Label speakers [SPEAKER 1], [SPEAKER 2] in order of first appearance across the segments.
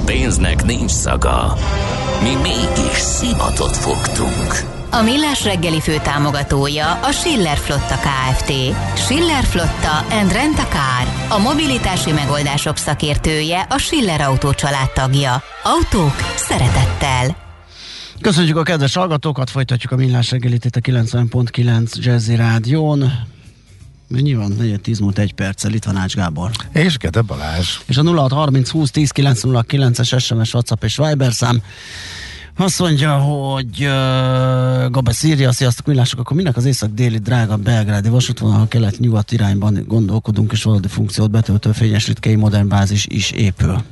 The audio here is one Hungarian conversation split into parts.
[SPEAKER 1] A pénznek nincs szaga. Mi mégis szimatot fogtunk.
[SPEAKER 2] A Millás reggeli fő támogatója a Schiller Flotta KFT. Schiller Flotta and Rent a Car. A mobilitási megoldások szakértője a Schiller Autó tagja. Autók szeretettel.
[SPEAKER 3] Köszönjük a kedves hallgatókat, folytatjuk a Millás reggelit itt a 90.9 Jazzy Rádión. Mennyi van? 4 10 múlt egy perccel, itt van Ács Gábor.
[SPEAKER 4] És Gede Balázs.
[SPEAKER 3] És a 0630 20 10 909-es SMS, WhatsApp és Viber szám. Azt mondja, hogy uh, Gabe Szíria, sziasztok, millások, akkor minek az észak-déli drága belgrádi vasútvonal kelet-nyugat irányban gondolkodunk, és valódi funkciót betöltő fényes ritkei modern bázis is épül.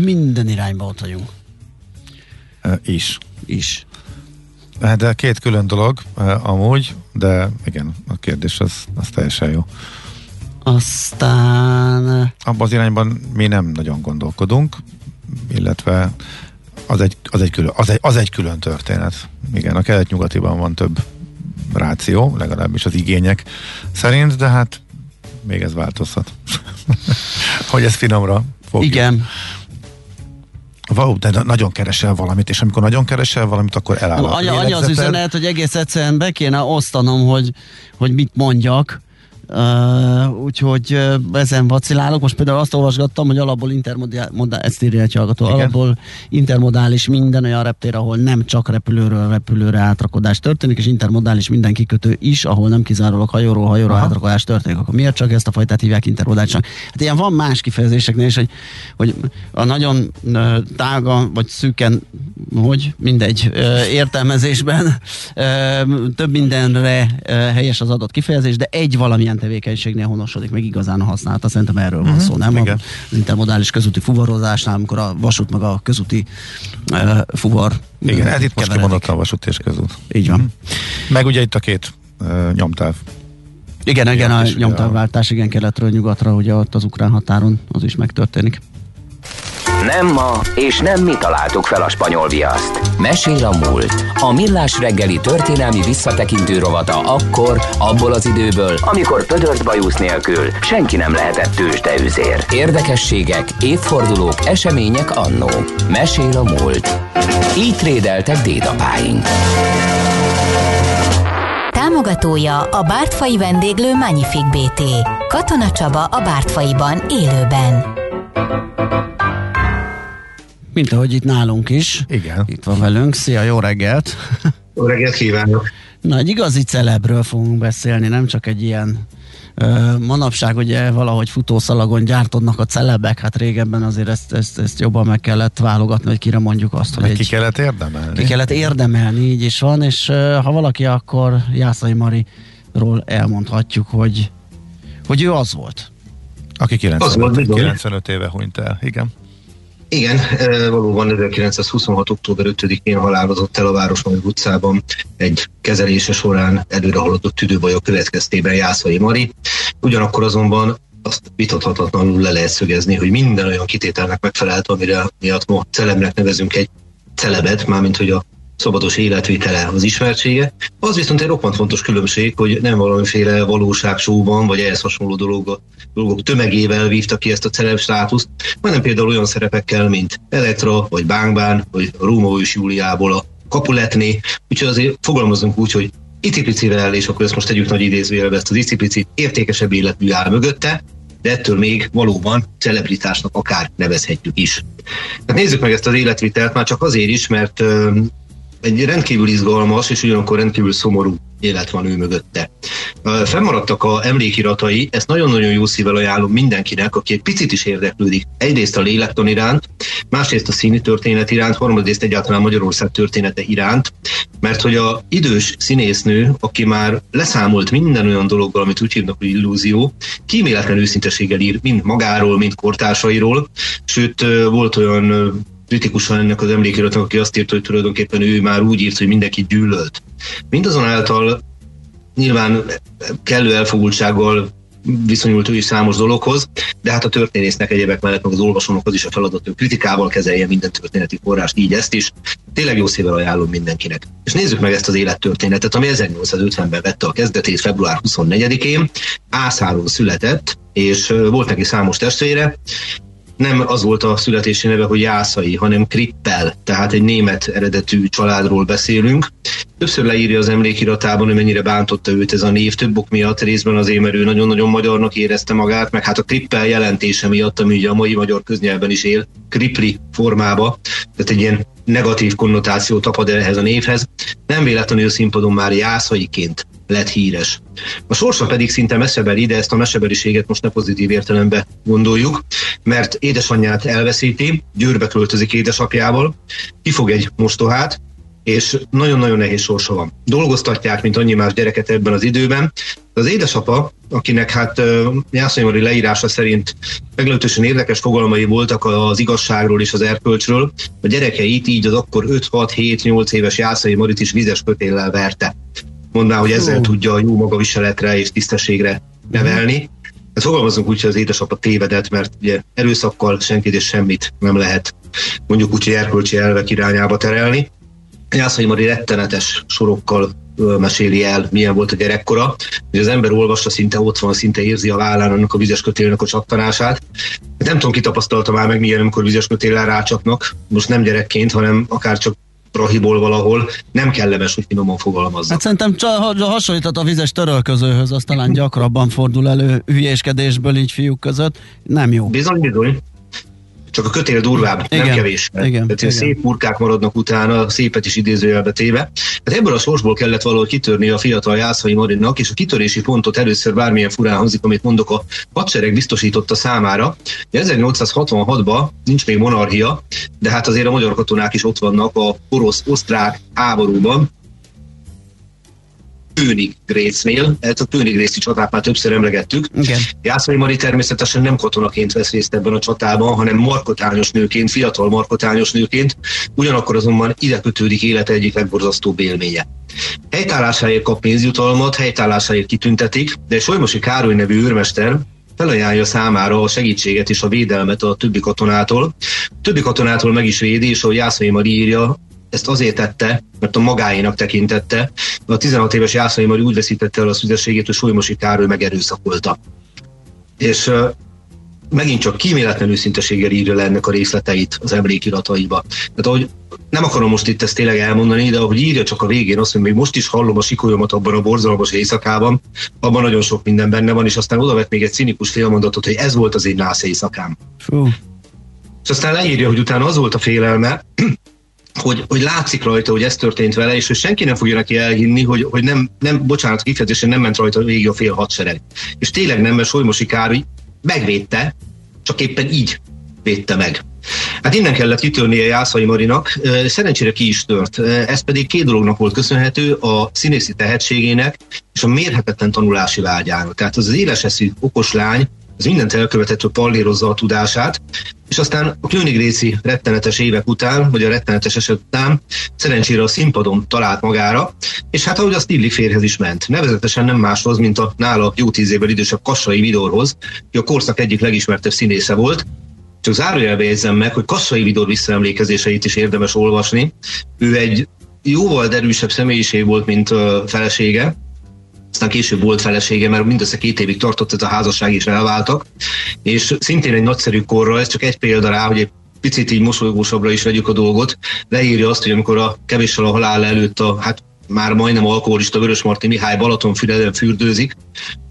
[SPEAKER 3] Minden irányba ott vagyunk.
[SPEAKER 4] Uh, is.
[SPEAKER 3] Is.
[SPEAKER 4] Hát de két külön dolog amúgy, de igen, a kérdés az, az teljesen jó.
[SPEAKER 3] Aztán...
[SPEAKER 4] Abban az irányban mi nem nagyon gondolkodunk, illetve az egy, az egy, külön, az egy, az egy külön történet. Igen, a kelet-nyugatiban van több ráció, legalábbis az igények szerint, de hát még ez változhat. hogy ez finomra fogjuk.
[SPEAKER 3] Igen.
[SPEAKER 4] Wow, de nagyon keresel valamit, és amikor nagyon keresel valamit, akkor eláll
[SPEAKER 3] Anya, anya az üzenet, hogy egész egyszerűen be kéne osztanom, hogy, hogy mit mondjak, Uh, úgyhogy uh, ezen vacilálok. Most például azt olvasgattam, hogy alapból intermodális, ezt írja egy hallgató, alapból intermodális minden olyan reptér, ahol nem csak repülőről repülőre átrakodás történik, és intermodális minden kikötő is, ahol nem kizárólag hajóról hajóra Aha. átrakodás történik. Akkor miért csak ezt a fajtát hívják intermodálisnak? Hát ilyen van más kifejezéseknél is, hogy, hogy a nagyon uh, tága, vagy szűken, hogy mindegy, értelmezésben több mindenre helyes az adott kifejezés, de egy valamilyen ilyen tevékenységnél honosodik meg igazán a használata. Szerintem erről van uh-huh. szó, nem? Igen. Az intermodális közúti fuvarozásnál, amikor a vasút meg a közúti uh, fuvar
[SPEAKER 4] Igen, ez itt most kimondott a vasút és közút.
[SPEAKER 3] Így van.
[SPEAKER 4] Uh-huh. Meg ugye itt a két uh, nyomtáv.
[SPEAKER 3] Igen, igen, a nyomtávváltás, igen, keletről nyugatra, ugye ott az ukrán határon az is megtörténik.
[SPEAKER 1] Nem ma, és nem mi találtuk fel a spanyol viaszt. Mesél a múlt. A millás reggeli történelmi visszatekintő rovata akkor, abból az időből, amikor pödört bajusz nélkül senki nem lehetett tőzsdeüzér. Érdekességek, évfordulók, események annó. Mesél a múlt. Így trédeltek dédapáink.
[SPEAKER 2] Támogatója a Bártfai vendéglő Magnific BT. Katona Csaba a Bártfaiban élőben
[SPEAKER 3] mint ahogy itt nálunk is.
[SPEAKER 4] Igen.
[SPEAKER 3] Itt van velünk. Szia, jó reggelt!
[SPEAKER 5] Jó reggelt kívánok!
[SPEAKER 3] Na, egy igazi celebről fogunk beszélni, nem csak egy ilyen manapság ugye valahogy futószalagon gyártodnak a celebek, hát régebben azért ezt, ezt, ezt jobban meg kellett válogatni, hogy kire mondjuk azt, hogy
[SPEAKER 4] egy, ki kellett érdemelni.
[SPEAKER 3] Ki kellett érdemelni, így is van, és ha valaki, akkor Jászai Mariról elmondhatjuk, hogy, hogy ő az volt.
[SPEAKER 4] Aki 95, 95 éve hunyt el, igen.
[SPEAKER 5] Igen, valóban 1926. október 5-én halálozott el a Városmai utcában egy kezelése során előre haladott tüdőbajok következtében Jászai Mari. Ugyanakkor azonban azt vitathatatlanul le lehet szögezni, hogy minden olyan kitételnek megfelelt, amire miatt ma celebnek nevezünk egy celebet, mármint hogy a szabados életvitele az ismertsége. Az viszont egy roppant fontos különbség, hogy nem valamiféle valóságsóban, vagy ehhez hasonló dolog, dolgok tömegével vívta ki ezt a celeb státuszt, hanem például olyan szerepekkel, mint Elektra, vagy Bángbán, vagy Róma és Júliából a Kapuletné, úgyhogy azért fogalmazunk úgy, hogy Itipicivel, és akkor ezt most tegyük nagy idézőjelbe, ezt az Icipici értékesebb életmű áll mögötte, de ettől még valóban celebritásnak akár nevezhetjük is. Hát nézzük meg ezt az életvitelt már csak azért is, mert egy rendkívül izgalmas és ugyanakkor rendkívül szomorú élet van ő mögötte. Fennmaradtak a emlékiratai, ezt nagyon-nagyon jó szívvel ajánlom mindenkinek, aki egy picit is érdeklődik. Egyrészt a lélektan iránt, másrészt a színi történet iránt, harmadrészt egyáltalán Magyarország története iránt, mert hogy a idős színésznő, aki már leszámolt minden olyan dologgal, amit úgy hívnak, hogy illúzió, kíméletlen őszinteséggel ír mind magáról, mind kortársairól, sőt volt olyan kritikusan ennek az emlékiratnak, aki azt írta, hogy tulajdonképpen ő már úgy írt, hogy mindenki gyűlölt. Mindazonáltal nyilván kellő elfogultsággal viszonyult ő is számos dologhoz, de hát a történésznek egyébek mellett meg az olvasónak az is a feladat, hogy kritikával kezelje minden történeti forrást, így ezt is. Tényleg jó szívvel ajánlom mindenkinek. És nézzük meg ezt az élettörténetet, ami 1850-ben vette a kezdetét február 24-én. Ászáron született, és volt neki számos testvére, nem az volt a születési neve, hogy Jászai, hanem Krippel, tehát egy német eredetű családról beszélünk. Többször leírja az emlékiratában, hogy mennyire bántotta őt ez a név, több ok miatt, részben azért, mert nagyon-nagyon magyarnak érezte magát, meg hát a Krippel jelentése miatt, ami ugye a mai magyar köznyelven is él, Kripli formába, tehát egy ilyen negatív konnotáció tapad ehhez a névhez. Nem véletlenül színpadon már jászaiként lett híres. A sorsa pedig szinte messzebeli, de ezt a messzebeliséget most ne pozitív értelembe gondoljuk, mert édesanyját elveszíti, Győrbe költözik édesapjával, kifog egy mostohát, és nagyon-nagyon nehéz sorsa van. Dolgoztatják, mint annyi más gyereket ebben az időben. Az édesapa, akinek hát Jászai leírása szerint meglehetősen érdekes fogalmai voltak az igazságról és az erkölcsről, a gyerekeit így az akkor 5-6-7-8 éves Jászai Marit is vizes kötéllel verte mondná, hogy ezzel tudja a jó magaviseletre és tisztességre nevelni. Hát fogalmazunk úgy, hogy az édesapa tévedett, mert ugye erőszakkal senkit és semmit nem lehet mondjuk úgy, hogy erkölcsi elvek irányába terelni. Jászai Mari rettenetes sorokkal meséli el, milyen volt a gyerekkora, hogy az ember olvassa, szinte ott van, szinte érzi a vállán annak a vizes kötélnek a csattanását. Hát nem tudom, ki tapasztalta már meg milyen, amikor vizes kötéllel rácsapnak, most nem gyerekként, hanem akár csak prahiból valahol, nem kellemes, hogy finoman fogalmazza.
[SPEAKER 3] Hát szerintem hasonlított a vizes törölközőhöz, az talán gyakrabban fordul elő hülyéskedésből így fiúk között. Nem jó.
[SPEAKER 5] Bizony, bizony csak a kötél durvább, igen, nem kevés. Igen, Tehát igen. szép murkák maradnak utána, szépet is idézőjelbe téve. Hát ebből a sorsból kellett valahogy kitörni a fiatal Jászai Marinnak, és a kitörési pontot először bármilyen furán hangzik, amit mondok, a hadsereg biztosította számára. 1866-ban nincs még monarchia, de hát azért a magyar katonák is ott vannak a orosz-osztrák háborúban, Königgrésznél, ezt a Königrészi csatát már többször emlegettük. Igen. Jászai Mari természetesen nem katonaként vesz részt ebben a csatában, hanem markotányos nőként, fiatal markotányos nőként, ugyanakkor azonban ide kötődik élete egyik legborzasztóbb élménye. Helytállásáért kap pénzjutalmat, helytállásáért kitüntetik, de Solymosi Károly nevű őrmester felajánlja számára a segítséget és a védelmet a többi katonától. A többi katonától meg is védi, és ahogy Jászai Mari írja, ezt azért tette, mert a magáénak tekintette. A 16 éves Jászai Mari úgy veszítette el a szüzességét, hogy Solymosi Károly megerőszakolta. És uh, megint csak kíméletlen őszinteséggel írja le ennek a részleteit az emlékirataiba. Tehát ahogy nem akarom most itt ezt tényleg elmondani, de ahogy írja csak a végén azt, hogy még most is hallom a sikolyomat abban a borzalmas éjszakában, abban nagyon sok minden benne van, és aztán oda még egy cinikus félmondatot, hogy ez volt az én nász éjszakám. Fú. És aztán leírja, hogy utána az volt a félelme, hogy, hogy látszik rajta, hogy ez történt vele, és hogy senki nem fogja neki elhinni, hogy, hogy nem, nem, bocsánat, kifejezésen nem ment rajta végig a fél hadsereg. És tényleg nem, mert Solymosi Károly megvédte, csak éppen így védte meg. Hát innen kellett kitörnie Jászai Marinak, szerencsére ki is tört. Ez pedig két dolognak volt köszönhető, a színészi tehetségének és a mérhetetlen tanulási vágyának. Tehát az az éleseszű, okos lány, ez mindent elkövetett, hogy pallérozza a tudását, és aztán a Königréci rettenetes évek után, vagy a rettenetes eset után szerencsére a színpadon talált magára, és hát ahogy azt illik férhez is ment. Nevezetesen nem máshoz, mint a nála jó tíz évvel idősebb Kassai Vidorhoz, aki a korszak egyik legismertebb színésze volt, csak zárójelbe jegyzem meg, hogy Kassai Vidor visszaemlékezéseit is érdemes olvasni. Ő egy jóval derűsebb személyiség volt, mint felesége, aztán később volt felesége, mert mindössze két évig tartott ez a házasság, és elváltak, és szintén egy nagyszerű korra, ez csak egy példa rá, hogy egy picit így mosolygósabbra is vegyük a dolgot, leírja azt, hogy amikor a kevéssel a halál előtt a, hát már majdnem alkoholista Vörös Marti Mihály Balatonfüreden fürdőzik,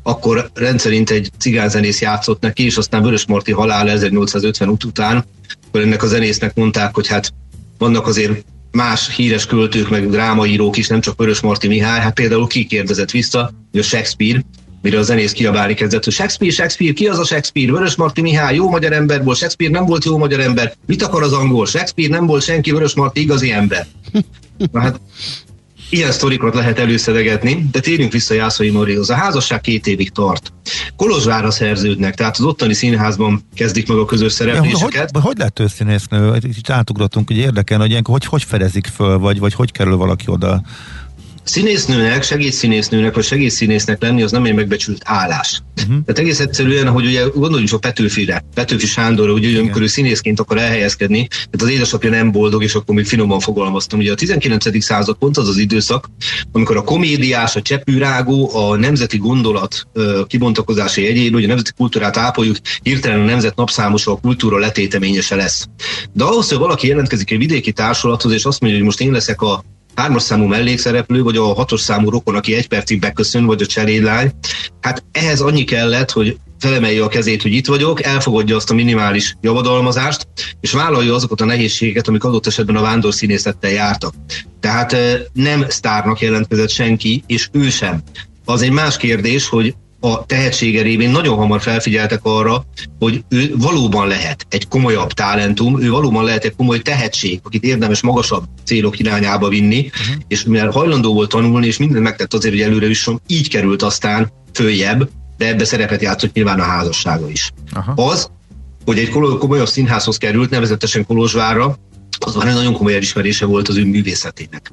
[SPEAKER 5] akkor rendszerint egy cigányzenész játszott neki, és aztán Vörös Marti halál 1850 után, akkor ennek a zenésznek mondták, hogy hát vannak azért más híres költők, meg drámaírók is, nem csak Vörös Marti Mihály, hát például ki kérdezett vissza, hogy a Shakespeare, mire a zenész kiabálni kezdett, hogy Shakespeare, Shakespeare, ki az a Shakespeare? Vörös Marti Mihály, jó magyar ember volt, Shakespeare nem volt jó magyar ember. Mit akar az angol? Shakespeare nem volt senki, Vörös Marti igazi ember. Na hát Ilyen sztorikat lehet előszedegetni, de térjünk vissza Jászai Marihoz. A házasság két évig tart. Kolozsvára szerződnek, tehát az ottani színházban kezdik meg a közös szerepléseket.
[SPEAKER 4] Ja, hogy, hogy lett ő színésznő? Itt átugratunk, hogy érdekel, hogy ilyenkor hogy, hogy fedezik föl, vagy, vagy hogy kerül valaki oda
[SPEAKER 5] színésznőnek, segédszínésznőnek vagy segédszínésznek lenni az nem egy megbecsült állás. Uh-huh. Tehát egész egyszerűen, hogy ugye gondoljunk csak Petőfire, Petőfi Sándorra, ugye Igen. amikor ő színészként akar elhelyezkedni, tehát az édesapja nem boldog, és akkor még finoman fogalmaztam. Ugye a 19. század pont az az időszak, amikor a komédiás, a csepűrágó, a nemzeti gondolat kibontakozása jegyén, hogy a nemzeti kultúrát ápoljuk, hirtelen a nemzet napszámosa, a kultúra letéteményese lesz. De ahhoz, hogy valaki jelentkezik egy vidéki társulathoz, és azt mondja, hogy most én leszek a hármas számú mellékszereplő, vagy a hatos számú rokon, aki egy percig beköszön, vagy a cserédlány. Hát ehhez annyi kellett, hogy felemelje a kezét, hogy itt vagyok, elfogadja azt a minimális javadalmazást, és vállalja azokat a nehézségeket, amik adott esetben a vándorszínészettel jártak. Tehát nem sztárnak jelentkezett senki, és ő sem. Az egy más kérdés, hogy a tehetsége révén nagyon hamar felfigyeltek arra, hogy ő valóban lehet egy komolyabb talentum, ő valóban lehet egy komoly tehetség, akit érdemes magasabb célok irányába vinni, uh-huh. és mivel hajlandó volt tanulni, és mindent megtett azért, hogy előre is így került aztán följebb, de ebbe szerepet játszott nyilván a házassága is. Aha. Az, hogy egy komolyabb színházhoz került, nevezetesen Kolozsvárra, az már egy nagyon komoly elismerése volt az ő művészetének.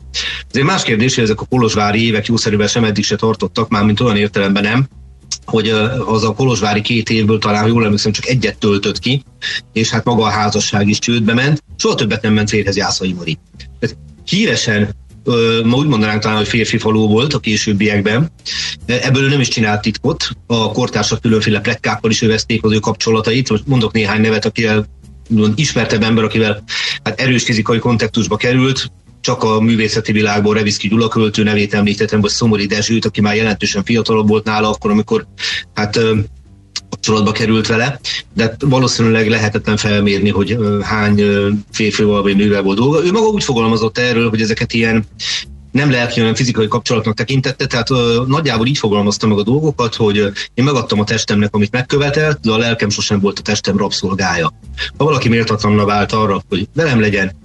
[SPEAKER 5] Egy más kérdés, hogy ezek a kolozsvári évek jószerűen sem eddig se tartottak, már mint olyan értelemben nem, hogy az a Kolozsvári két évből talán, jól emlékszem, csak egyet töltött ki, és hát maga a házasság is csődbe ment, soha többet nem ment férhez Jászai Mari. Tehát híresen ma úgy mondanánk talán, hogy férfi faló volt a későbbiekben. Ebből ő nem is csinált titkot. A kortársak különféle pletkákkal is övezték az ő kapcsolatait. Most mondok néhány nevet, akivel ismertebb ember, akivel hát erős fizikai kontaktusba került, csak a művészeti világból Reviszki Gyula költő nevét említettem, vagy Szomori Dezsőt, aki már jelentősen fiatalabb volt nála akkor, amikor hát kapcsolatba került vele, de valószínűleg lehetetlen felmérni, hogy hány férfival vagy nővel volt dolga. Ő maga úgy fogalmazott erről, hogy ezeket ilyen nem lelki, hanem fizikai kapcsolatnak tekintette, tehát ö, nagyjából így fogalmazta meg a dolgokat, hogy én megadtam a testemnek, amit megkövetelt, de a lelkem sosem volt a testem rabszolgája. Ha valaki méltatlanna vált arra, hogy velem legyen,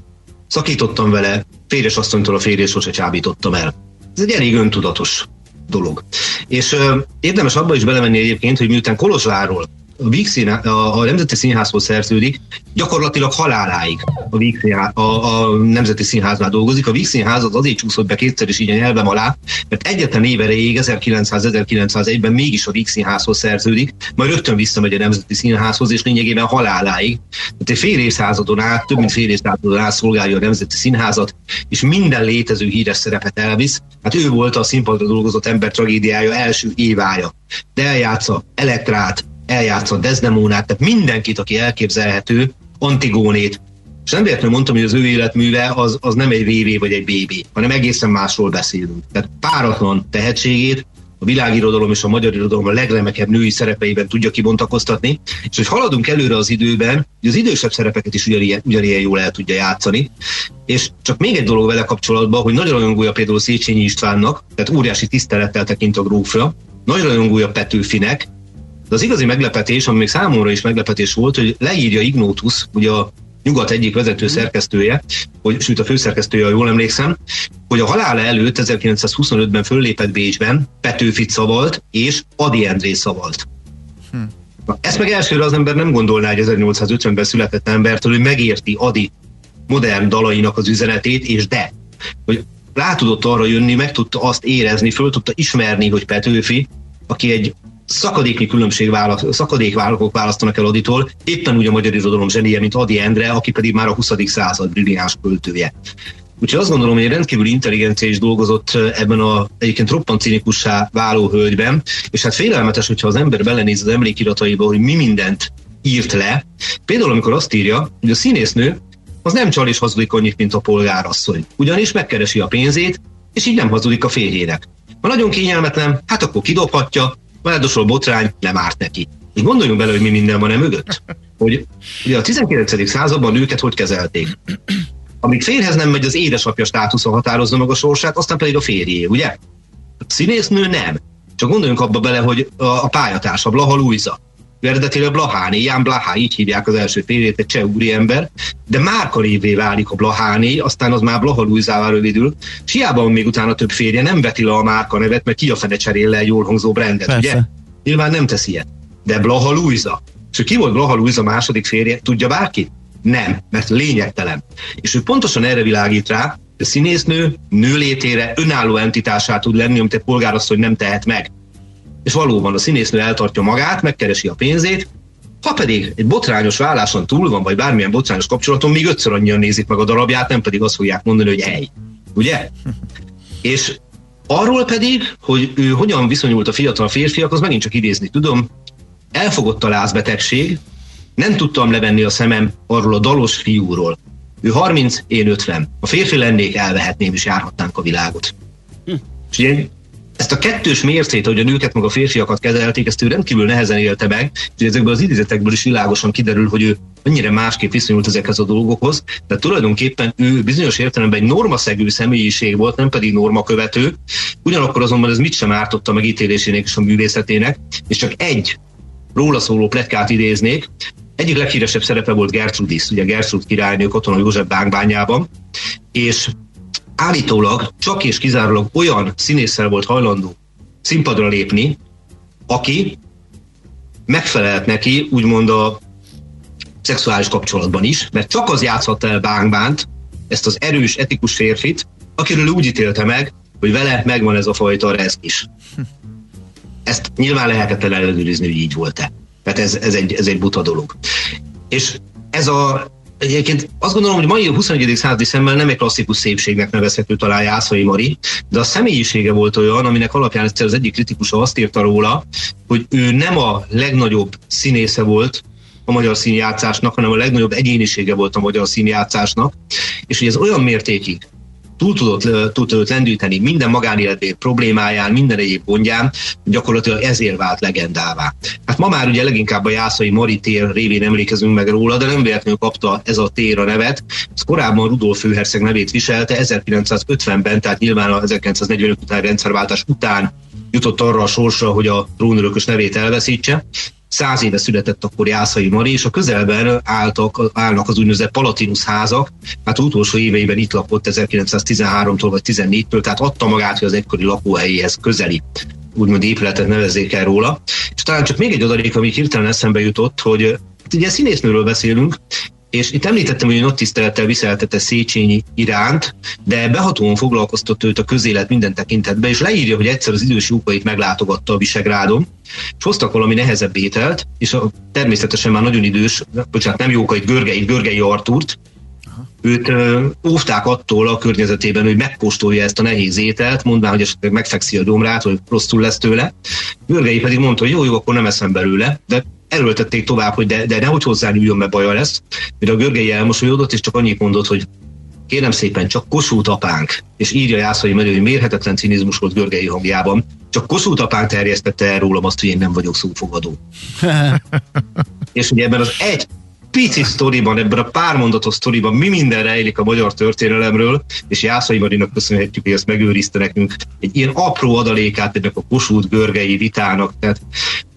[SPEAKER 5] szakítottam vele, férjes asszonytól a férjes sose csábítottam el. Ez egy elég öntudatos dolog. És ö, érdemes abba is belemenni egyébként, hogy miután Kolozsvárról a, Víg színhá, a, a Nemzeti Színházhoz szerződik, gyakorlatilag haláláig a, Víg színház, a, a Nemzeti Színháznál dolgozik. A Víg Színház az azért csúszott be kétszer is így a nyelvem alá, mert egyetlen év erejéig 1900-1901-ben mégis a Víg Színházhoz szerződik, majd rögtön visszamegy a Nemzeti Színházhoz, és lényegében haláláig. Tehát egy fél évszázadon át, több mint fél évszázadon át szolgálja a Nemzeti Színházat, és minden létező híres szerepet elvisz. Hát ő volt a színpadra dolgozott ember tragédiája első évája. De eljátsza Elektrát, eljátszott Desdemónát, tehát mindenkit, aki elképzelhető, Antigónét, és nem véletlenül mondtam, hogy az ő életműve az, az nem egy VV vagy egy BB, hanem egészen másról beszélünk. Tehát páratlan tehetségét a világirodalom és a magyar irodalom a legremekebb női szerepeiben tudja kibontakoztatni, és hogy haladunk előre az időben, hogy az idősebb szerepeket is ugyanilyen, ugyanilyen jól el tudja játszani. És csak még egy dolog vele kapcsolatban, hogy nagyon rajongója például Széchenyi Istvánnak, tehát óriási tisztelettel tekint a grófra, nagy rajongója Petőfinek, de az igazi meglepetés, ami még számomra is meglepetés volt, hogy leírja Ignótus, ugye a nyugat egyik vezető mhm. szerkesztője, hogy, sőt a főszerkesztője, ha jól emlékszem, hogy a halála előtt 1925-ben föllépett Bécsben Petőfit szavalt és Adi Endré szavalt. Hm. Na, ezt meg elsőre az ember nem gondolná egy 1850-ben született embertől, hogy megérti Adi modern dalainak az üzenetét, és de, hogy rá tudott arra jönni, meg tudta azt érezni, föl tudta ismerni, hogy Petőfi, aki egy szakadéknyi különbség választ, szakadékvállalkok választanak el Aditól, éppen úgy a magyar irodalom zsenie, mint Adi Endre, aki pedig már a 20. század brilliáns költője. Úgyhogy azt gondolom, hogy rendkívül intelligencia is dolgozott ebben a egyébként roppant cinikussá váló hölgyben, és hát félelmetes, hogyha az ember belenéz az emlékirataiba, hogy mi mindent írt le. Például, amikor azt írja, hogy a színésznő az nem csal és hazudik annyit, mint a polgárasszony. Ugyanis megkeresi a pénzét, és így nem hazudik a férjének. Ha nagyon kényelmetlen, hát akkor kidobhatja, Ráadásul botrány nem árt neki. És gondoljunk bele, hogy mi minden van e mögött. Hogy ugye a 19. században őket hogy kezelték. Amíg férhez nem megy, az édesapja státusza határozza meg a sorsát, aztán pedig a férjé, ugye? A színésznő nem. Csak gondoljunk abba bele, hogy a, a pályatársa, Blaha Luisa, eredetileg Blaháné, Ján Blahá, így hívják az első férjét, egy cseh úriember, de márkarévé válik a Blaháné, aztán az már Blaha Luizává rövidül, és hiába van még utána több férje, nem veti le a márka nevet, mert ki a fene cserél le jól hangzó brandet, Persze. ugye? Nyilván nem teszi ilyet. De Blaha Luisa. És ki volt Blaha Luisa második férje? Tudja bárki? Nem, mert lényegtelen. És ő pontosan erre világít rá, A színésznő nőlétére önálló entitását tud lenni, amit egy polgárasszony nem tehet meg. És valóban a színésznő eltartja magát, megkeresi a pénzét, ha pedig egy botrányos válláson túl van, vagy bármilyen botrányos kapcsolaton, még ötször annyian nézik meg a darabját, nem pedig azt fogják mondani, hogy hely. Ugye? És arról pedig, hogy ő hogyan viszonyult a fiatal férfiak, az megint csak idézni tudom. Elfogott a lázbetegség, nem tudtam levenni a szemem arról a dalos fiúról. Ő 30, én 50. A férfi lennék, elvehetném és járhatnánk a világot. Hm. És ugye ezt a kettős mércét, hogy a nőket meg a férfiakat kezelték, ezt ő rendkívül nehezen élte meg, és ezekből az idézetekből is világosan kiderül, hogy ő mennyire másképp viszonyult ezekhez a dolgokhoz, de tulajdonképpen ő bizonyos értelemben egy normaszegő személyiség volt, nem pedig normakövető, ugyanakkor azonban ez mit sem ártotta megítélésének és a művészetének, és csak egy róla szóló pletkát idéznék, egyik leghíresebb szerepe volt Gertrudis, ugye Gertrud királynő Katona József bánkbányában, és állítólag csak és kizárólag olyan színésszel volt hajlandó színpadra lépni, aki megfelelt neki, úgymond a szexuális kapcsolatban is, mert csak az játszhatta el bánkbánt, ezt az erős, etikus férfit, akiről úgy ítélte meg, hogy vele megvan ez a fajta reszk is. Ezt nyilván lehetetlen ellenőrizni, hogy így volt-e. Tehát ez, ez, egy, ez egy buta dolog. És ez a Egyébként azt gondolom, hogy mai 21. századi szemmel nem egy klasszikus szépségnek nevezhető talán Jászai Mari, de a személyisége volt olyan, aminek alapján egyszer az egyik kritikus azt írta róla, hogy ő nem a legnagyobb színésze volt a magyar színjátszásnak, hanem a legnagyobb egyénisége volt a magyar színjátszásnak, és hogy ez olyan mértékig túl tudott, túl tudott lendíteni minden magánéletbér problémáján, minden egyéb gondján, gyakorlatilag ezért vált legendává. Hát ma már ugye leginkább a Jászai Mari tér révén emlékezünk meg róla, de nem véletlenül kapta ez a tér a nevet. Ez korábban Rudolf főherceg nevét viselte, 1950-ben, tehát nyilván a 1945 utáni rendszerváltás után jutott arra a sorsra, hogy a trónörökös nevét elveszítse. Száz éve született akkor Jászai Mari, és a közelben álltak, állnak az úgynevezett Palatinus házak, hát utolsó éveiben itt lakott 1913-tól vagy 14-től, tehát adta magát, hogy az egykori lakóhelyéhez közeli úgymond épületet nevezzék el róla. És talán csak még egy adalék, ami hirtelen eszembe jutott, hogy hát ugye színésznőről beszélünk, és itt említettem, hogy nagy tisztelettel viseltette Széchenyi iránt, de behatóan foglalkoztott őt a közélet minden tekintetben, és leírja, hogy egyszer az idős jókait meglátogatta a Visegrádon, és hoztak valami nehezebb ételt, és a, természetesen már nagyon idős, bocsánat, nem jókait, Görgei, Görgei Artúrt, őt ö, óvták attól a környezetében, hogy megkóstolja ezt a nehéz ételt, mondván, hogy esetleg megfekszi a gyomrát, hogy rosszul lesz tőle. Görgei pedig mondta, hogy jó, jó, akkor nem eszem belőle, de erőltették tovább, hogy de, de nehogy hozzá üljön, mert baja lesz. Mire a Görgei elmosolyodott, és csak annyit mondott, hogy kérem szépen, csak Kossuth apánk, és írja Jászai Menő, hogy mérhetetlen cinizmus volt Görgei hangjában, csak Kossuth apánk terjesztette el rólam azt, hogy én nem vagyok szófogadó. és ugye ebben az egy pici sztoriban, ebben a pár mondatos sztoriban mi minden rejlik a magyar történelemről, és Jászai Marinak köszönhetjük, hogy ezt megőrizte nekünk egy ilyen apró adalékát ennek a Kossuth görgei vitának. Tehát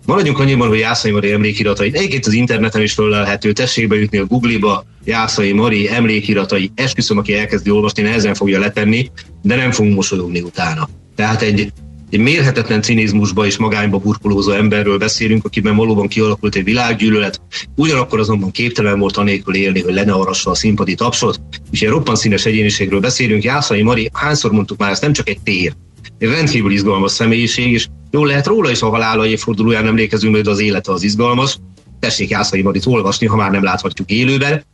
[SPEAKER 5] Maradjunk annyiban, hogy Jászai Mari emlékiratai. Egyébként az interneten is fölelhető, tessék bejutni a Google-ba, Jászai Mari emlékiratai. Esküszöm, aki elkezdi olvasni, nehezen fogja letenni, de nem fogunk mosolyogni utána. Tehát egy, egy mérhetetlen cinizmusba és magányba burkolózó emberről beszélünk, akiben valóban kialakult egy világgyűlölet, ugyanakkor azonban képtelen volt anélkül élni, hogy lenne arassa a színpadi tapsot, és egy roppan színes egyéniségről beszélünk. Jászai Mari, hányszor mondtuk már, ez nem csak egy tér, egy rendkívül izgalmas személyiség, és jól lehet róla is a halála évfordulóján emlékezünk, hogy az élete az izgalmas. Tessék Jászai Marit olvasni, ha már nem láthatjuk élőben.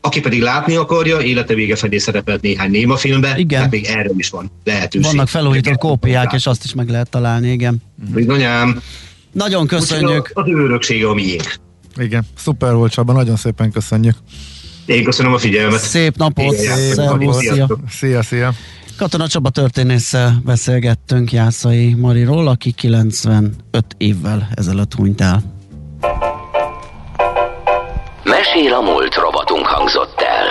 [SPEAKER 5] Aki pedig látni akarja, élete vége felé szerepelt néhány néma filmbe, igen. tehát még erről is van lehetőség.
[SPEAKER 3] Vannak felújított kópiák, és azt is meg lehet találni, igen.
[SPEAKER 5] Bizonyám.
[SPEAKER 3] Nagyon köszönjük.
[SPEAKER 5] Az öröksége a miénk.
[SPEAKER 4] Igen, szuper volt Csaba, nagyon szépen köszönjük.
[SPEAKER 5] Én köszönöm a figyelmet.
[SPEAKER 3] Szép napot, Szép napot.
[SPEAKER 4] Szia. szia, szia.
[SPEAKER 3] Katona Csaba történésszel beszélgettünk Jászai Mariról, aki 95 évvel ezelőtt hunyt el.
[SPEAKER 1] Mesél a múlt robotunk hangzott el.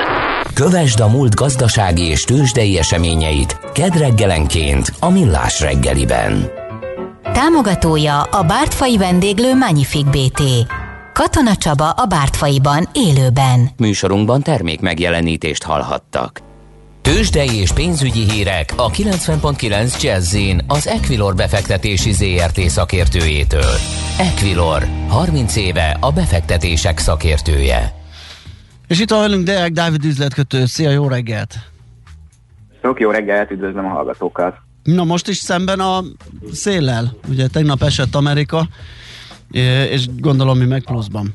[SPEAKER 1] Kövesd a múlt gazdasági és tőzsdei eseményeit kedreggelenként a Millás reggeliben.
[SPEAKER 2] Támogatója a Bártfai vendéglő Magnific BT. Katona Csaba a Bártfaiban élőben.
[SPEAKER 1] Műsorunkban termék megjelenítést hallhattak. Tőzsdei és pénzügyi hírek a 90.9 jazz az Equilor befektetési ZRT szakértőjétől. Equilor, 30 éve a befektetések szakértője.
[SPEAKER 3] És itt van velünk Deák Dávid üzletkötő. Szia, jó reggelt!
[SPEAKER 6] Sok jó reggelt, üdvözlöm a hallgatókat!
[SPEAKER 3] Na most is szemben a széllel, ugye tegnap esett Amerika, és gondolom mi meg pluszban.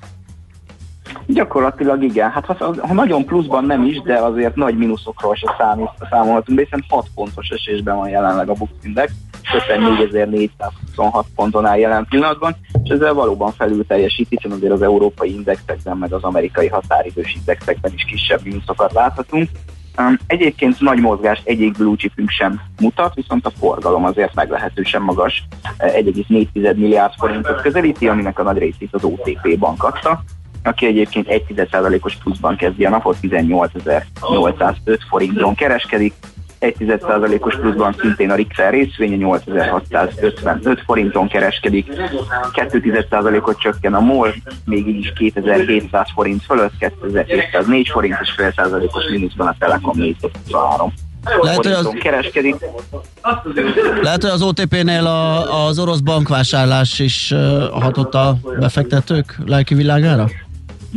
[SPEAKER 6] Gyakorlatilag igen. Hát ha, ha nagyon pluszban nem is, de azért nagy mínuszokról se számít, számolhatunk, hiszen 6 pontos esésben van jelenleg a Bux Index, 54.426 ponton áll jelen pillanatban, és ezzel valóban felül teljesít, hiszen azért az európai indexekben, meg az amerikai határidős indexekben is kisebb mínuszokat láthatunk. Egyébként nagy mozgást egyik blue chipünk sem mutat, viszont a forgalom azért meglehetősen magas. 1,4 milliárd forintot közelíti, aminek a nagy részét az OTP bank adta aki egyébként 1,1%-os pluszban kezdi a napot, 18.805 forinton kereskedik, 1,1%-os pluszban szintén a Richter részvénye 8655 forinton kereskedik, 2,1%-ot csökken a MOL, még így is 2700 forint fölött, 2704 forint és fél százalékos mínuszban a Telekom 423. Lehet, hogy az, kereskedik.
[SPEAKER 3] lehet, hogy az OTP-nél a, az orosz bankvásárlás is hatott a befektetők lelki világára?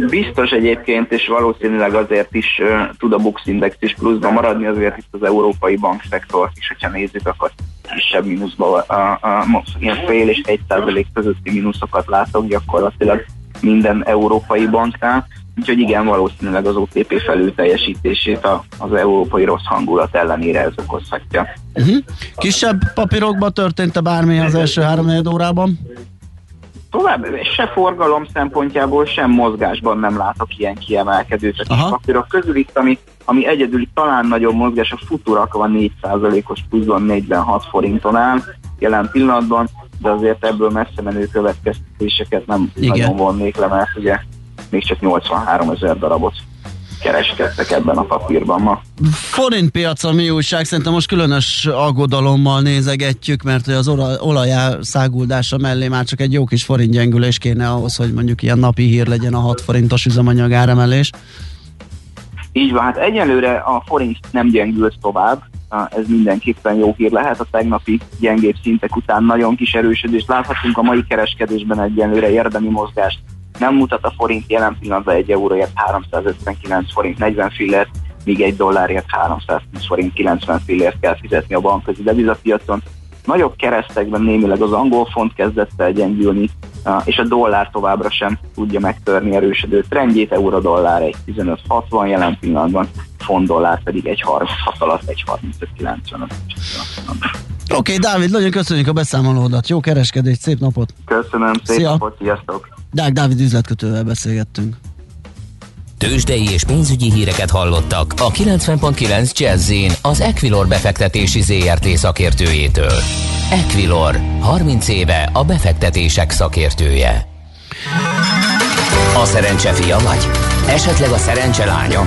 [SPEAKER 6] Biztos egyébként, és valószínűleg azért is uh, tud a Bux Index is pluszban maradni, azért itt az európai bankszektort is, hogyha nézzük, akkor kisebb mínuszban, a, a, a, ilyen fél és egy százalék közötti mínuszokat látok gyakorlatilag minden európai banknál. Úgyhogy igen, valószínűleg az OTP felül teljesítését az európai rossz hangulat ellenére ez okozhatja.
[SPEAKER 3] Uh-huh. Kisebb papírokban történt-e bármi az első három órában?
[SPEAKER 6] Tovább, se forgalom szempontjából, sem mozgásban nem látok ilyen kiemelkedőt a kis papírok közül. Itt, ami, ami egyedül talán nagyobb mozgás, a futurak van 4%-os pluszban 46 forinton áll jelen pillanatban, de azért ebből messze menő következtetéseket nem Igen. nagyon vonnék le, mert ugye még csak 83 ezer darabot kereskedtek ebben a papírban ma.
[SPEAKER 3] Forint piaca mi újság? Szerintem most különös aggodalommal nézegetjük, mert az olajá száguldása mellé már csak egy jó kis forint gyengülés kéne ahhoz, hogy mondjuk ilyen napi hír legyen a 6 forintos üzemanyag áremelés.
[SPEAKER 6] Így van, hát egyelőre a forint nem gyengült tovább, ez mindenképpen jó hír lehet. A tegnapi gyengébb szintek után nagyon kis erősödést láthatunk a mai kereskedésben egyenlőre érdemi mozgást nem mutat a forint jelen pillanatban egy euróért 359 forint 40 fillért, míg egy dollárért 320 forint 90 fillért kell fizetni a bankközi devizapiacon. Nagyobb keresztekben némileg az angol font kezdett el gyengülni, és a dollár továbbra sem tudja megtörni erősödő trendjét, euró-dollár egy 15-60 jelen pillanatban, font dollár pedig egy 36 alatt egy 35-95.
[SPEAKER 3] Oké, okay, Dávid, nagyon köszönjük a beszámolódat. Jó kereskedést, szép napot!
[SPEAKER 6] Köszönöm, szép Szia. napot, sziasztok!
[SPEAKER 3] Dák Dávid üzletkötővel beszélgettünk.
[SPEAKER 1] Tőzsdei és pénzügyi híreket hallottak a 90.9 jazz az Equilor befektetési ZRT szakértőjétől. Equilor, 30 éve a befektetések szakértője. A szerencse fia vagy? Esetleg a szerencse lánya?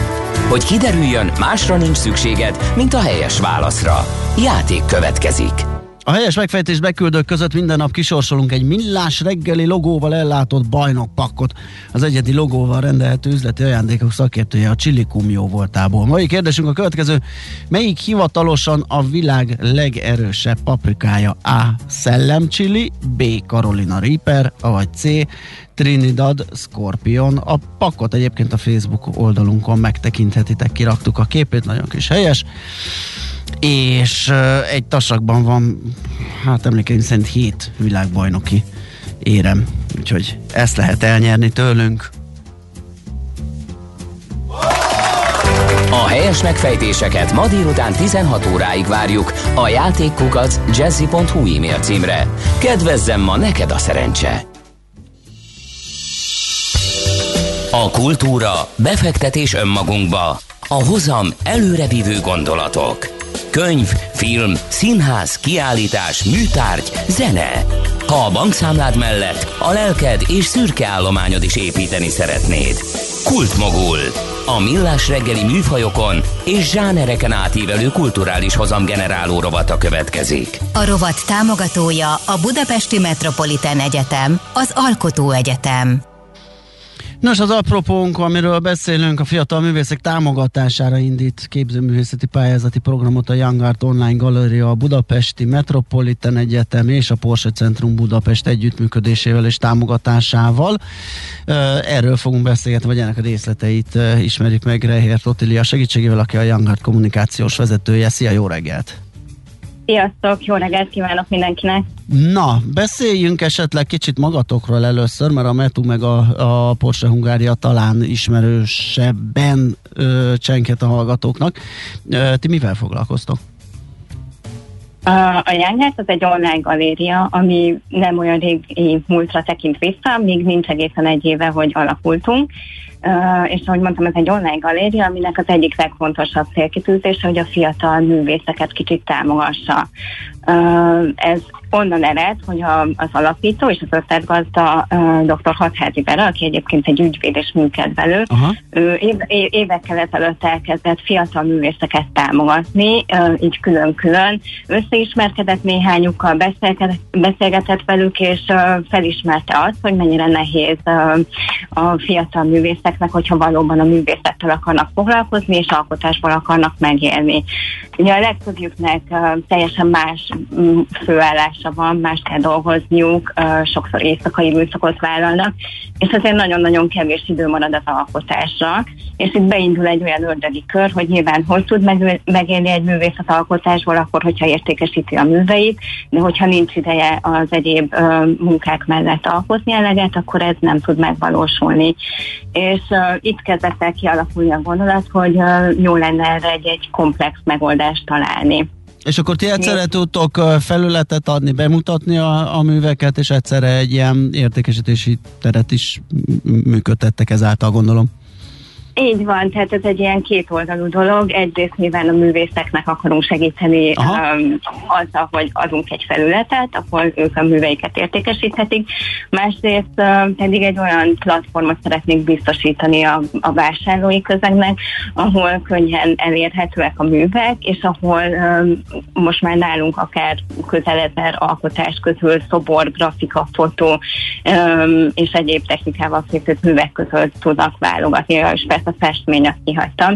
[SPEAKER 1] Hogy kiderüljön, másra nincs szükséged, mint a helyes válaszra. Játék következik.
[SPEAKER 3] A helyes megfejtés beküldők között minden nap kisorsolunk egy millás reggeli logóval ellátott bajnokpakkot. Az egyedi logóval rendelhető üzleti ajándékok szakértője a Csilikum jó voltából. Mai kérdésünk a következő. Melyik hivatalosan a világ legerősebb paprikája? A. Szellemcsili, B. Carolina Reaper, vagy C. Trinidad Scorpion. A pakkot egyébként a Facebook oldalunkon megtekinthetitek, kiraktuk a képét, nagyon kis helyes és egy tasakban van, hát emlékeim szerint hét világbajnoki érem, úgyhogy ezt lehet elnyerni tőlünk.
[SPEAKER 1] A helyes megfejtéseket ma délután 16 óráig várjuk a játékkukac jazzy.hu e-mail címre. Kedvezzem ma neked a szerencse! A kultúra, befektetés önmagunkba, a hozam előrevívő gondolatok. Könyv, film, színház, kiállítás, műtárgy, zene. Ha a bankszámlád mellett a lelked és szürke állományod is építeni szeretnéd. Kultmogul. A millás reggeli műfajokon és zsánereken átívelő kulturális hozamgeneráló rovata következik.
[SPEAKER 2] A rovat támogatója a Budapesti Metropolitán Egyetem, az Alkotó Egyetem.
[SPEAKER 3] Nos, az apropónk, amiről beszélünk, a fiatal művészek támogatására indít képzőművészeti pályázati programot a Young Online Galéria, a Budapesti Metropolitan Egyetem és a Porsche Centrum Budapest együttműködésével és támogatásával. Erről fogunk beszélgetni, vagy ennek a részleteit ismerjük meg Rehért Otilia segítségével, aki a Young kommunikációs vezetője. Szia, jó reggelt!
[SPEAKER 7] Sziasztok, jó reggelt kívánok mindenkinek!
[SPEAKER 3] Na, beszéljünk esetleg kicsit magatokról először, mert a Metu meg a, a Porsche Hungária talán ismerősebben ö, csenket a hallgatóknak. Ö, ti mivel foglalkoztok?
[SPEAKER 7] A Young az egy online galéria, ami nem olyan régi múltra tekint vissza, még nincs egészen egy éve, hogy alakultunk. Uh, és ahogy mondtam, ez egy online galéria, aminek az egyik legfontosabb célkitűzése, hogy a fiatal művészeket kicsit támogassa. Uh, ez onnan ered, hogy a, az alapító és az ötletgazda uh, dr. Hatházi Bera, aki egyébként egy ügyvéd és műkedvelő, ő éve, évekkel ezelőtt elkezdett fiatal művészeket támogatni, uh, így külön-külön, összeismerkedett néhányukkal, beszélgetett, beszélgetett velük, és uh, felismerte azt, hogy mennyire nehéz uh, a fiatal művészeknek, hogyha valóban a művészettel akarnak foglalkozni, és alkotásból akarnak megélni. Ugye a legtöbbjüknek teljesen más főállása van, más kell dolgozniuk, sokszor éjszakai műszakot vállalnak, és azért nagyon-nagyon kevés idő marad az alkotásra, és itt beindul egy olyan ördögi kör, hogy nyilván hogy tud megélni egy művész az alkotásból, akkor, hogyha értékesíti a műveit, de hogyha nincs ideje az egyéb munkák mellett alkotni eleget, akkor ez nem tud megvalósulni. És uh, itt kezdett el kialakulni a gondolat, hogy uh, jó lenne erre egy, egy komplex megoldást találni.
[SPEAKER 3] És akkor ti egyszerre tudtok felületet adni, bemutatni a, a műveket, és egyszerre egy ilyen értékesítési teret is működtettek ezáltal, gondolom.
[SPEAKER 7] Így van, tehát ez egy ilyen kétoldalú dolog. Egyrészt nyilván a művészeknek akarunk segíteni um, azzal, hogy adunk egy felületet, ahol ők a műveiket értékesíthetik. Másrészt uh, pedig egy olyan platformot szeretnénk biztosítani a, a vásárlói közegnek, ahol könnyen elérhetőek a művek, és ahol um, most már nálunk akár közel ezer alkotás közül szobor, grafika, fotó um, és egyéb technikával készült művek között tudnak válogatni, és ezt a festményt kihagytam,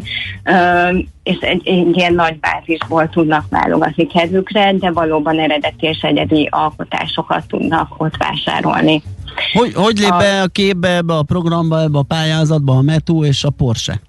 [SPEAKER 7] és egy, egy ilyen nagy bázisból tudnak válogatni kedvükre, de valóban eredeti és egyedi alkotásokat tudnak ott vásárolni.
[SPEAKER 3] Hogy, hogy lép be a képbe, ebbe a programba, ebbe a pályázatba a Metu és a Porsche?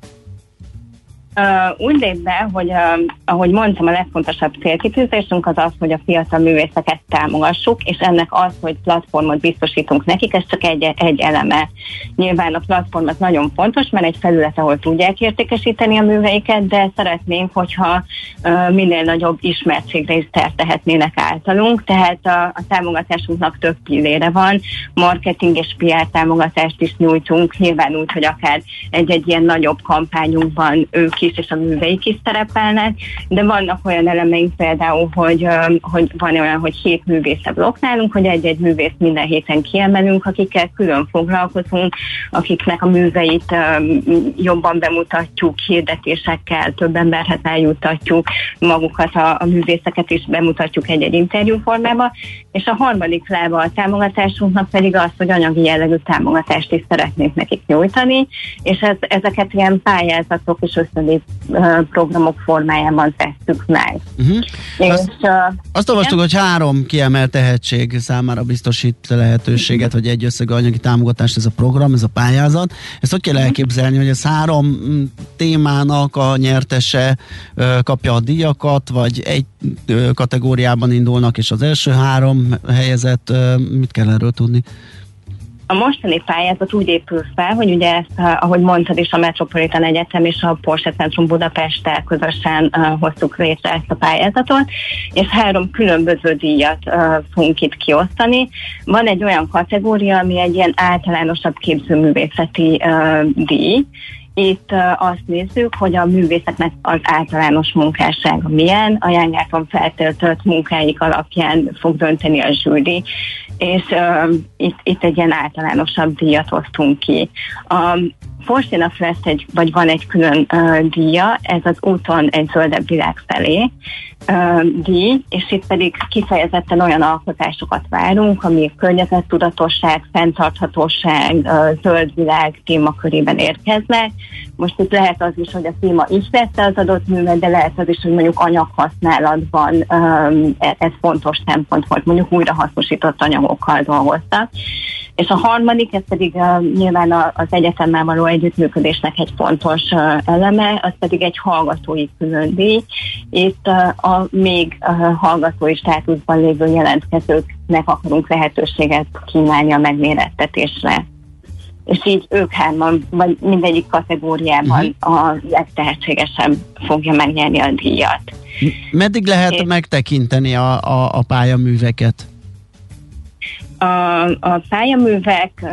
[SPEAKER 7] Uh, úgy lép be, hogy uh, ahogy mondtam, a legfontosabb célkitűzésünk az az, hogy a fiatal művészeket támogassuk, és ennek az, hogy platformot biztosítunk nekik, ez csak egy, egy eleme. Nyilván a platform az nagyon fontos, mert egy felület, ahol tudják értékesíteni a műveiket, de szeretnénk, hogyha uh, minél nagyobb ismertségre is tertehetnének általunk, tehát a, a támogatásunknak több pillére van, marketing és PR támogatást is nyújtunk, nyilván úgy, hogy akár egy-egy ilyen nagyobb kampányunkban ők is és a műveik is szerepelnek, de vannak olyan elemeink például, hogy, hogy van olyan, hogy hét művésze blokknálunk, hogy egy-egy művész minden héten kiemelünk, akikkel külön foglalkozunk, akiknek a műveit jobban bemutatjuk, hirdetésekkel, több emberhez eljuttatjuk, magukat a, a művészeket is bemutatjuk egy-egy interjú formába, és a harmadik lába a támogatásunknak pedig az, hogy anyagi jellegű támogatást is szeretnénk nekik nyújtani, és ez, ezeket ilyen pályázatok és programok formájában tesszük meg. Uh-huh.
[SPEAKER 3] És, azt, azt olvastuk, hogy három kiemelt tehetség számára biztosít lehetőséget, hogy egy összeg anyagi támogatást ez a program, ez a pályázat. Ezt hogy kell uh-huh. elképzelni, hogy ez három mm, témának a nyertese kapja a díjakat, vagy egy kategóriában indulnak, és az első három helyezett, mit kell erről tudni?
[SPEAKER 7] A mostani pályázat úgy épül fel, hogy ugye ezt, eh, ahogy mondtad is, a Metropolitan Egyetem és a Porsche Centrum Budapesttel közösen uh, hoztuk létre ezt a pályázatot, és három különböző díjat uh, fogunk itt kiosztani. Van egy olyan kategória, ami egy ilyen általánosabb képzőművészeti díj, itt azt nézzük, hogy a művészeknek az általános munkássága milyen, a Jángáton feltöltött munkáik alapján fog dönteni a zsűri, és uh, itt, itt egy ilyen általánosabb díjat hoztunk ki. A Forsénak lesz egy, vagy van egy külön uh, díja, ez az úton egy zöldebb világ felé uh, díj, és itt pedig kifejezetten olyan alkotásokat várunk, ami környezettudatosság, fenntarthatóság, uh, zöld világ témakörében érkeznek. Most itt lehet az is, hogy a téma lesz az adott művet, de lehet az is, hogy mondjuk anyaghasználatban um, ez fontos szempont volt, mondjuk újrahasznosított anyagokkal dolgoztak. És a harmadik, ez pedig uh, nyilván az egyetemmel való együttműködésnek egy fontos uh, eleme, az pedig egy hallgatói külön díj. Itt uh, a még uh, hallgatói státuszban lévő jelentkezőknek akarunk lehetőséget kínálni a megmérettetésre és így ők hárman, vagy mindegyik kategóriában uh-huh. a legtehetségesebb fogja megnyerni a díjat.
[SPEAKER 3] Meddig lehet és megtekinteni a, a, a pályaműveket?
[SPEAKER 7] A, a pályaművek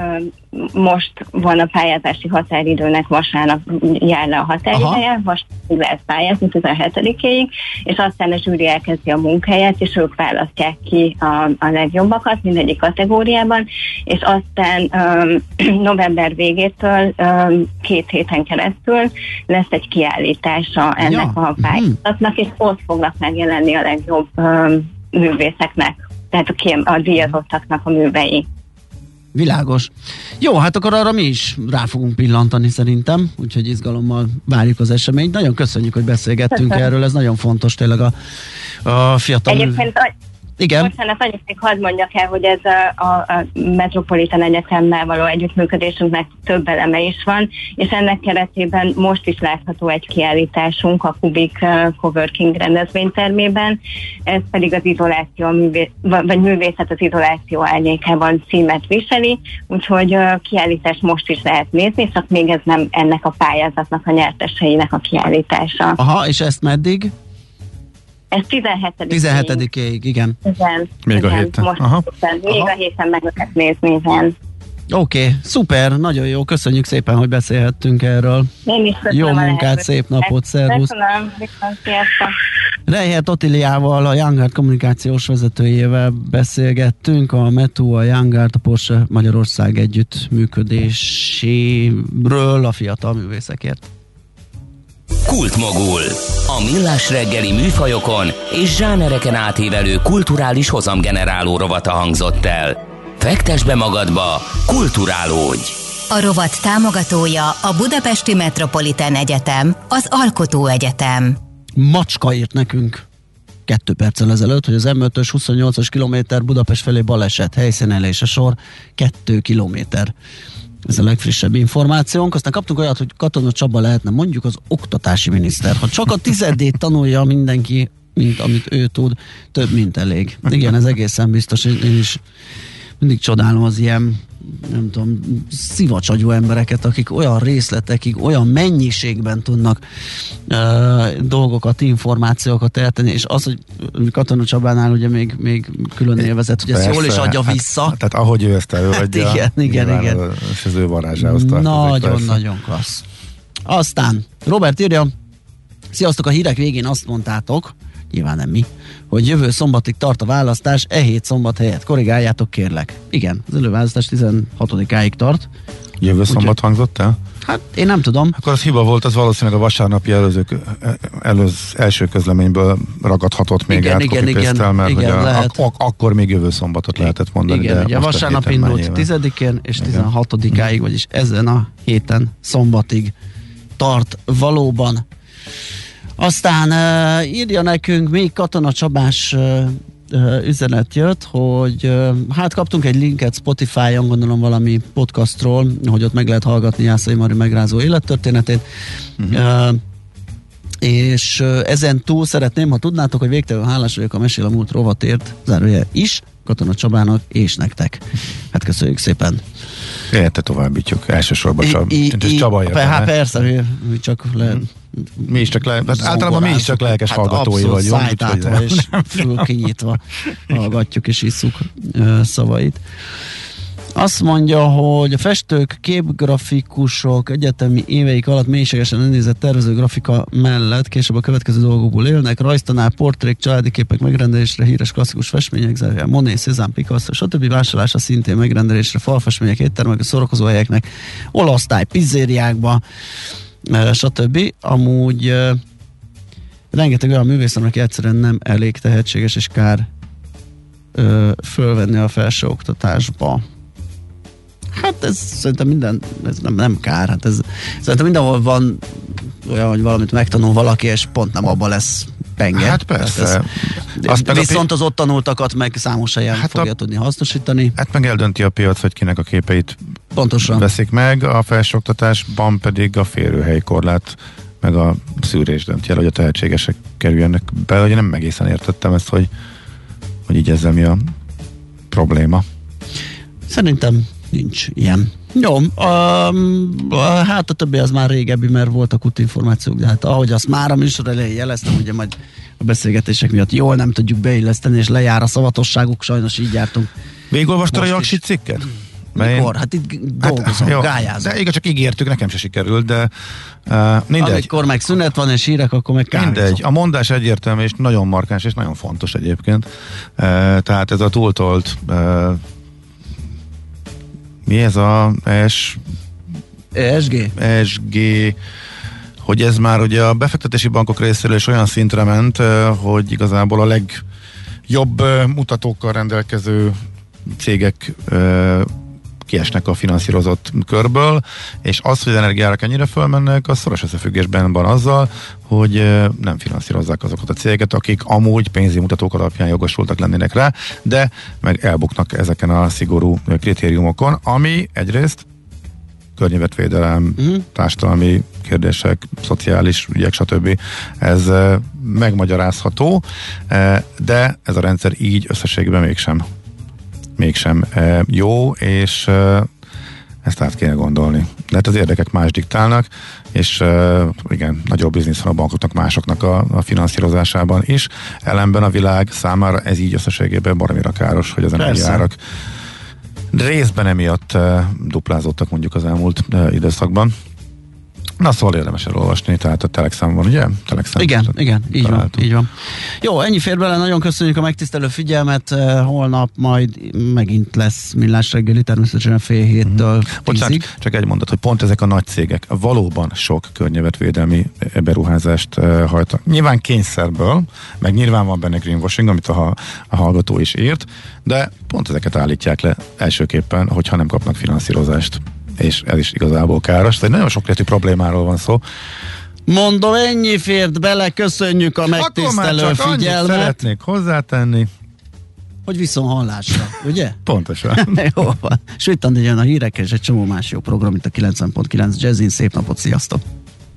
[SPEAKER 7] most van a pályázási határidőnek vasárnap jár le a határideje, vasárnap lehet pályázni 17-ig, és aztán a zsűri elkezdi a munkáját, és ők választják ki a, a legjobbakat mindegyik kategóriában, és aztán um, november végétől um, két héten keresztül lesz egy kiállítása ennek ja. a pályázatnak, és ott fognak megjelenni a legjobb um, művészeknek tehát a, díjazottaknak a művei.
[SPEAKER 3] Világos. Jó, hát akkor arra mi is rá fogunk pillantani szerintem, úgyhogy izgalommal várjuk az eseményt. Nagyon köszönjük, hogy beszélgettünk Köszönöm. erről, ez nagyon fontos tényleg a, a fiatal...
[SPEAKER 7] Egyébként igen. Bocsánat, annyit még hadd mondjak el, hogy ez a, a, a Metropolitan Egyetemmel való együttműködésünknek több eleme is van, és ennek keretében most is látható egy kiállításunk a Kubik uh, Coworking rendezvénytermében, ez pedig az izoláció, művé, vagy művészet az izoláció árnyékában címet viseli, úgyhogy uh, kiállítás most is lehet nézni, csak még ez nem ennek a pályázatnak a nyerteseinek a kiállítása.
[SPEAKER 3] Aha, és ezt meddig?
[SPEAKER 7] Ez 17
[SPEAKER 3] 17-ig, igen.
[SPEAKER 7] Igen.
[SPEAKER 4] Még
[SPEAKER 7] igen,
[SPEAKER 4] a héten.
[SPEAKER 7] Most Aha. Még Aha. a héten meg lehet nézni, igen.
[SPEAKER 3] Oké, okay, szuper, nagyon jó, köszönjük szépen, hogy beszélhettünk erről.
[SPEAKER 7] Én is
[SPEAKER 3] Jó munkát, szép napot, szervusz.
[SPEAKER 7] Köszönöm, viszont
[SPEAKER 3] Rejhet Otiliával, a Youngard kommunikációs vezetőjével beszélgettünk a Metu, a Youngard, a Porsche Magyarország együttműködéséről a fiatal művészekért.
[SPEAKER 1] Kultmogul. A millás reggeli műfajokon és zsánereken átívelő kulturális hozamgeneráló rovata hangzott el. Fektes be magadba, kulturálódj!
[SPEAKER 2] A rovat támogatója a Budapesti Metropolitán Egyetem, az Alkotó Egyetem.
[SPEAKER 3] Macska írt nekünk kettő perccel ezelőtt, hogy az M5-ös 28-as kilométer Budapest felé baleset, helyszínelése sor, kettő kilométer. Ez a legfrissebb információnk. Aztán kaptunk olyat, hogy Katona Csaba lehetne mondjuk az oktatási miniszter. Ha csak a tizedét tanulja mindenki, mint amit ő tud, több, mint elég. Igen, ez egészen biztos. Én is mindig csodálom az ilyen nem tudom, szivacsagyú embereket, akik olyan részletekig, olyan mennyiségben tudnak uh, dolgokat, információkat eltenni, és az, hogy Katona Csabánál ugye még, még külön élvezett, hogy ezt jól is adja hát, vissza.
[SPEAKER 4] Hát, tehát ahogy ő ezt előadja,
[SPEAKER 3] hát igen, igen, igen.
[SPEAKER 4] és az ő varázsához
[SPEAKER 3] Nagyon-nagyon klassz. Aztán Robert írja, sziasztok, a hírek végén azt mondtátok, nyilván nem mi, hogy jövő szombatig tart a választás, e hét szombat helyett korrigáljátok kérlek. Igen, az előválasztás 16-áig tart.
[SPEAKER 4] Jövő Úgy, szombat hangzott el?
[SPEAKER 3] Hát én nem tudom.
[SPEAKER 4] Akkor az hiba volt, az valószínűleg a vasárnapi előző, előz, első közleményből ragadhatott még
[SPEAKER 3] igen,
[SPEAKER 4] át
[SPEAKER 3] igen, igen,
[SPEAKER 4] mert
[SPEAKER 3] igen,
[SPEAKER 4] a,
[SPEAKER 3] lehet.
[SPEAKER 4] ak- akkor még jövő szombatot lehetett mondani.
[SPEAKER 3] Igen, de ugye vasárnap indult 10-én és 16-áig, vagyis ezen a héten szombatig tart valóban. Aztán uh, írja nekünk még Katona Csabás uh, üzenet jött, hogy hát kaptunk egy linket Spotify-on, gondolom valami podcastról, hogy ott meg lehet hallgatni Jászai Mari megrázó élettörténetét. Uh-huh. Uh, és ezen túl szeretném, ha tudnátok, hogy végtelenül hálás vagyok a Mesél a múlt rovatért, zárója is, Katona Csabának és nektek. Hát köszönjük szépen.
[SPEAKER 4] Érte továbbítjuk, elsősorban Csaba jön.
[SPEAKER 3] Hát persze, mi csak le,
[SPEAKER 4] mi is csak le, hát általában mi is csak lelkes hát hallgatói vagyunk.
[SPEAKER 3] Szájtátva és kinyitva hallgatjuk és isszuk szavait. Azt mondja, hogy a festők, képgrafikusok egyetemi éveik alatt mélységesen elnézett tervező grafika mellett később a következő dolgokból élnek, rajztanál, portrék, családi képek megrendelésre, híres klasszikus festmények, Zerja, Monet, Cézanne, Picasso, stb. vásárlása szintén megrendelésre, falfestmények, éttermek, szórakozó helyeknek, olasztály, pizzériákba, stb. Amúgy rengeteg olyan művész, aki egyszerűen nem elég tehetséges, és kár fölvenni a felsőoktatásba. Hát ez szerintem minden, ez nem, nem kár, hát ez szerintem mindenhol van olyan, hogy valamit megtanul valaki, és pont nem abban lesz penge.
[SPEAKER 4] Hát persze. Ez,
[SPEAKER 3] Azt viszont az ott tanultakat meg számos helyen hát fogja a, tudni hasznosítani.
[SPEAKER 4] Hát meg eldönti a piac, hogy kinek a képeit
[SPEAKER 3] Pontosan.
[SPEAKER 4] veszik meg, a felsőoktatásban pedig a férőhelykorlát meg a szűrés dönti el, hogy a tehetségesek kerüljenek be, hogy nem egészen értettem ezt, hogy, hogy így ezzel mi a probléma.
[SPEAKER 3] Szerintem nincs ilyen. Jó, um, hát a többi az már régebbi, mert voltak útinformációk, de hát ahogy azt már a műsor elején jeleztem, ugye majd a beszélgetések miatt jól nem tudjuk beilleszteni, és lejár a szavatosságuk, sajnos így jártunk.
[SPEAKER 4] Végigolvastad a Jaksi cikket?
[SPEAKER 3] Mikor? Hát itt dolgozom, hát, gályázom.
[SPEAKER 4] De igaz, csak ígértük, nekem se sikerült, de uh, mindegy.
[SPEAKER 3] Amikor meg szünet van és hírek, akkor meg kávézom.
[SPEAKER 4] Mindegy. A mondás egyértelmű és nagyon markáns és nagyon fontos egyébként. Uh, tehát ez a túltolt uh, mi ez a S...
[SPEAKER 3] ESG?
[SPEAKER 4] ESG hogy ez már ugye a befektetési bankok részéről is olyan szintre ment, hogy igazából a legjobb mutatókkal rendelkező cégek kiesnek a finanszírozott körből, és az, hogy az energiárak ennyire fölmennek, az szoros összefüggésben van azzal, hogy nem finanszírozzák azokat a cégeket, akik amúgy pénzi mutatók alapján jogosultak lennének rá, de meg elbuknak ezeken a szigorú kritériumokon, ami egyrészt környezetvédelem, uh-huh. társadalmi kérdések, szociális ügyek, stb. Ez megmagyarázható, de ez a rendszer így összességében mégsem mégsem e, jó, és e, ezt át kéne gondolni. De hát az érdekek más diktálnak, és e, igen, nagyobb biznisz van a bankoknak, másoknak a, a finanszírozásában is. Ellenben a világ számára ez így összességében baromira káros, hogy az energiárak részben emiatt duplázottak mondjuk az elmúlt időszakban. Na szóval érdemes elolvasni, tehát a Telexem van, ugye? Telexem
[SPEAKER 3] igen, igen, így van, így van. Jó, ennyi fér bele, nagyon köszönjük a megtisztelő figyelmet, eh, holnap majd megint lesz millás reggeli, természetesen fél héttől mm.
[SPEAKER 4] Bocsánat, csak egy mondat, hogy pont ezek a nagy cégek valóban sok környezetvédelmi beruházást uh, hajtak. Nyilván kényszerből, meg nyilván van benne greenwashing, amit a, a hallgató is írt, de pont ezeket állítják le elsőképpen, hogyha nem kapnak finanszírozást és ez is igazából káros. Tehát nagyon sokrétű problémáról van szó.
[SPEAKER 3] Mondom, ennyi fért bele, köszönjük a megtisztelő Akkor figyelmet.
[SPEAKER 4] szeretnék hozzátenni.
[SPEAKER 3] Hogy viszont hallásra, ugye?
[SPEAKER 4] Pontosan.
[SPEAKER 3] jó van. Sőt, jön a hírek és egy csomó más jó program, mint a 90.9 Jazzin. Szép napot, sziasztok!